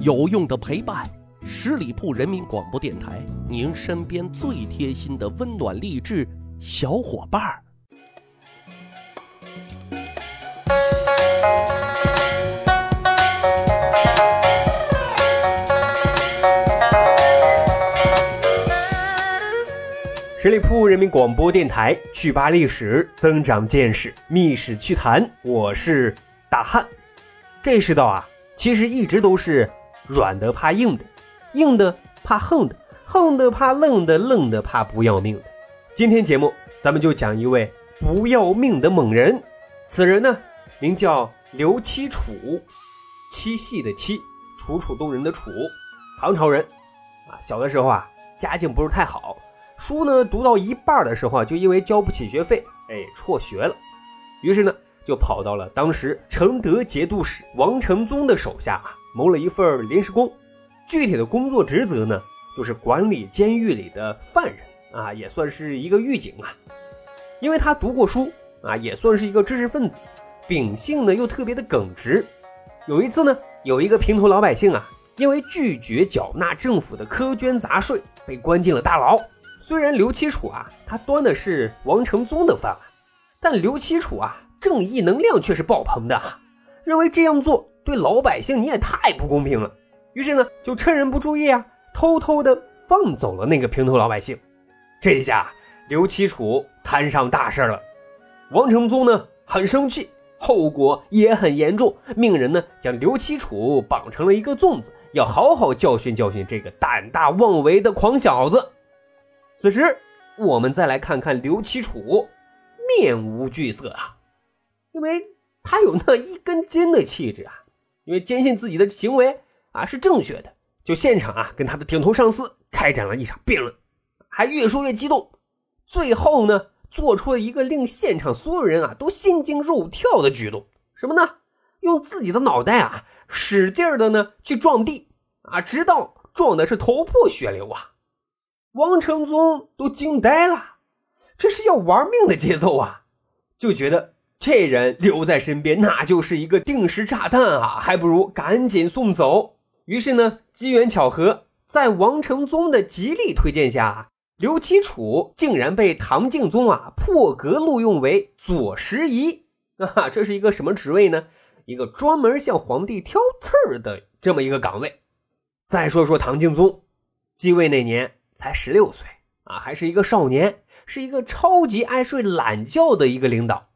有用的陪伴，十里铺人民广播电台，您身边最贴心的温暖励志小伙伴儿。十里铺人民广播电台，趣扒历史，增长见识，密史趣谈。我是大汉。这世道啊，其实一直都是软的怕硬的，硬的怕横的，横的怕愣的，愣的怕不要命的。今天节目咱们就讲一位不要命的猛人。此人呢，名叫刘七楚，七系的七，楚楚动人的楚，唐朝人。啊，小的时候啊，家境不是太好。书呢读到一半的时候啊，就因为交不起学费，哎，辍学了。于是呢，就跑到了当时承德节度使王承宗的手下啊，谋了一份临时工。具体的工作职责呢，就是管理监狱里的犯人啊，也算是一个狱警啊。因为他读过书啊，也算是一个知识分子，秉性呢又特别的耿直。有一次呢，有一个平头老百姓啊，因为拒绝缴纳政府的苛捐杂税，被关进了大牢。虽然刘七楚啊，他端的是王承宗的饭碗，但刘七楚啊，正义能量却是爆棚的，认为这样做对老百姓你也太不公平了。于是呢，就趁人不注意啊，偷偷的放走了那个平头老百姓。这一下，刘七楚摊上大事了。王承宗呢，很生气，后果也很严重，命人呢将刘七楚绑成了一个粽子，要好好教训教训这个胆大妄为的狂小子。此时，我们再来看看刘七楚，面无惧色啊，因为他有那一根筋的气质啊，因为坚信自己的行为啊是正确的，就现场啊跟他的顶头上司开展了一场辩论，还越说越激动，最后呢做出了一个令现场所有人啊都心惊肉跳的举动，什么呢？用自己的脑袋啊使劲的呢去撞地啊，直到撞的是头破血流啊。王承宗都惊呆了，这是要玩命的节奏啊！就觉得这人留在身边，那就是一个定时炸弹啊，还不如赶紧送走。于是呢，机缘巧合，在王承宗的极力推荐下，刘七楚竟然被唐敬宗啊破格录用为左拾遗啊！这是一个什么职位呢？一个专门向皇帝挑刺儿的这么一个岗位。再说说唐敬宗，继位那年。才十六岁啊，还是一个少年，是一个超级爱睡懒觉的一个领导。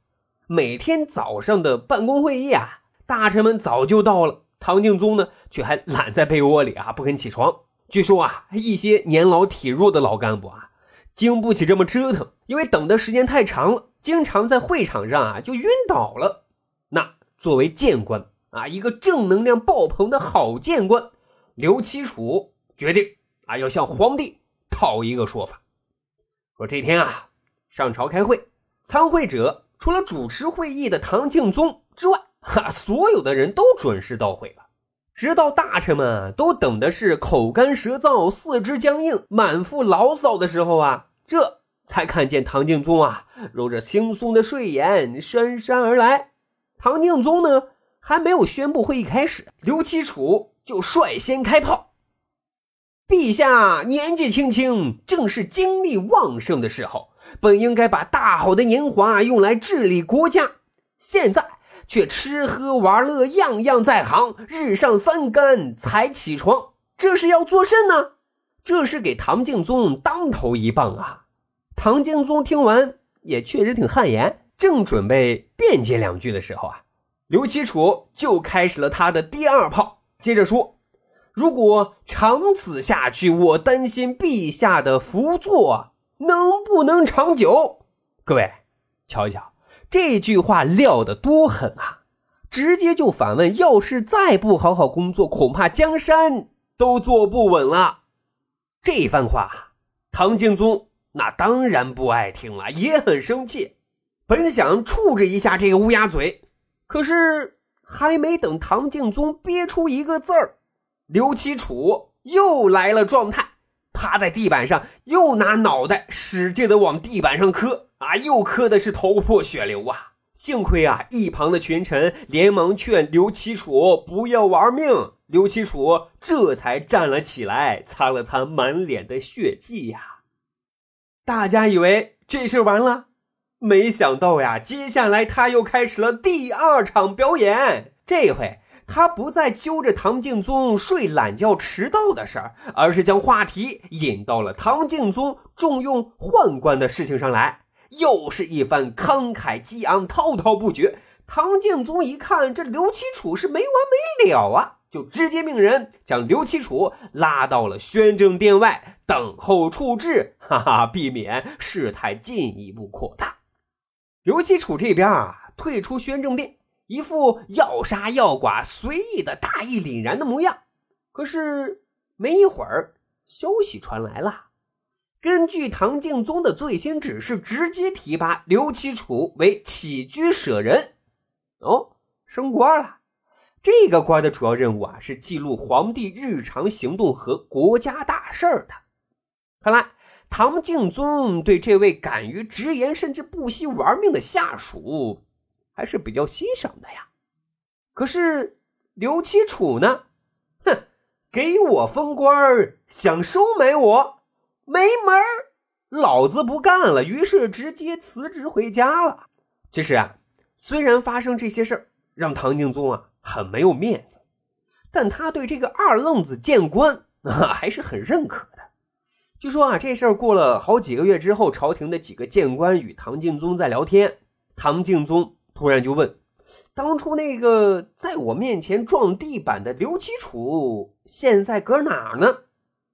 每天早上的办公会议啊，大臣们早就到了，唐敬宗呢却还懒在被窝里啊，不肯起床。据说啊，一些年老体弱的老干部啊，经不起这么折腾，因为等的时间太长了，经常在会场上啊就晕倒了。那作为谏官啊，一个正能量爆棚的好谏官，刘七楚决定啊，要向皇帝。讨一个说法，说这天啊，上朝开会，参会者除了主持会议的唐敬宗之外，哈，所有的人都准时到会了。直到大臣们都等的是口干舌燥、四肢僵硬、满腹牢骚的时候啊，这才看见唐敬宗啊，揉着惺忪的睡眼，姗姗而来。唐敬宗呢，还没有宣布会议开始，刘七楚就率先开炮。陛下年纪轻轻，正是精力旺盛的时候，本应该把大好的年华用来治理国家，现在却吃喝玩乐样样在行，日上三竿才起床，这是要做甚呢？这是给唐敬宗当头一棒啊！唐敬宗听完也确实挺汗颜，正准备辩解两句的时候啊，刘七楚就开始了他的第二炮，接着说。如果长此下去，我担心陛下的福座能不能长久？各位，瞧一瞧，这句话撂得多狠啊！直接就反问：要是再不好好工作，恐怕江山都坐不稳了。这番话，唐敬宗那当然不爱听了，也很生气。本想处置一下这个乌鸦嘴，可是还没等唐敬宗憋出一个字儿。刘七楚又来了状态，趴在地板上，又拿脑袋使劲的往地板上磕啊，又磕的是头破血流啊！幸亏啊，一旁的群臣连忙劝刘七楚不要玩命，刘七楚这才站了起来，擦了擦满脸的血迹呀。大家以为这事完了，没想到呀，接下来他又开始了第二场表演。这回他不再揪着唐敬宗睡懒觉迟到的事儿，而是将话题引到了唐敬宗重用宦官的事情上来。又是一番慷慨激昂、滔滔不绝。唐敬宗一看，这刘七楚是没完没了啊，就直接命人将刘七楚拉到了宣政殿外等候处置，哈哈，避免事态进一步扩大。刘七楚这边啊，退出宣政殿，一副要杀要剐、随意的大义凛然的模样。可是没一会儿，消息传来了。根据唐敬宗的最新指示，直接提拔刘启楚为起居舍人，哦，升官了。这个官的主要任务啊，是记录皇帝日常行动和国家大事的。看来唐敬宗对这位敢于直言甚至不惜玩命的下属，还是比较欣赏的呀。可是刘七楚呢？哼，给我封官儿想收买我？没门儿，老子不干了！于是直接辞职回家了。其实啊，虽然发生这些事儿让唐敬宗啊很没有面子，但他对这个二愣子谏官啊还是很认可的。据说啊，这事儿过了好几个月之后，朝廷的几个谏官与唐敬宗在聊天，唐敬宗突然就问：“当初那个在我面前撞地板的刘启楚，现在搁哪儿呢？”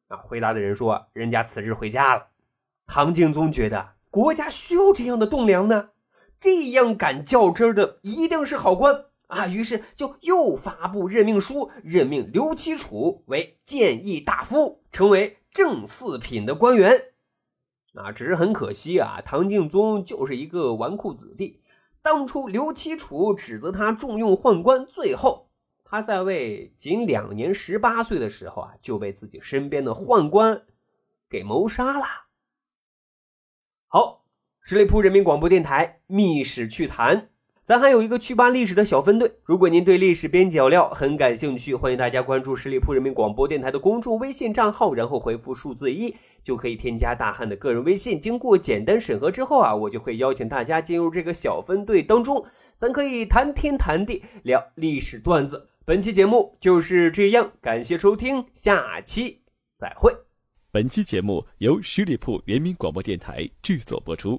啊！回答的人说：“人家辞职回家了。”唐敬宗觉得国家需要这样的栋梁呢，这样敢较真的一定是好官啊！于是就又发布任命书，任命刘启楚为谏议大夫，成为正四品的官员。啊，只是很可惜啊，唐敬宗就是一个纨绔子弟。当初刘启楚指责他重用宦官，最后。他在位仅两年，十八岁的时候啊，就被自己身边的宦官给谋杀了。好，十里铺人民广播电台《密史趣谈》，咱还有一个趣吧历史的小分队。如果您对历史边角料很感兴趣，欢迎大家关注十里铺人民广播电台的公众微信账号，然后回复数字一，就可以添加大汉的个人微信。经过简单审核之后啊，我就会邀请大家进入这个小分队当中，咱可以谈天谈地，聊历史段子。本期节目就是这样，感谢收听，下期再会。本期节目由十里铺人民广播电台制作播出。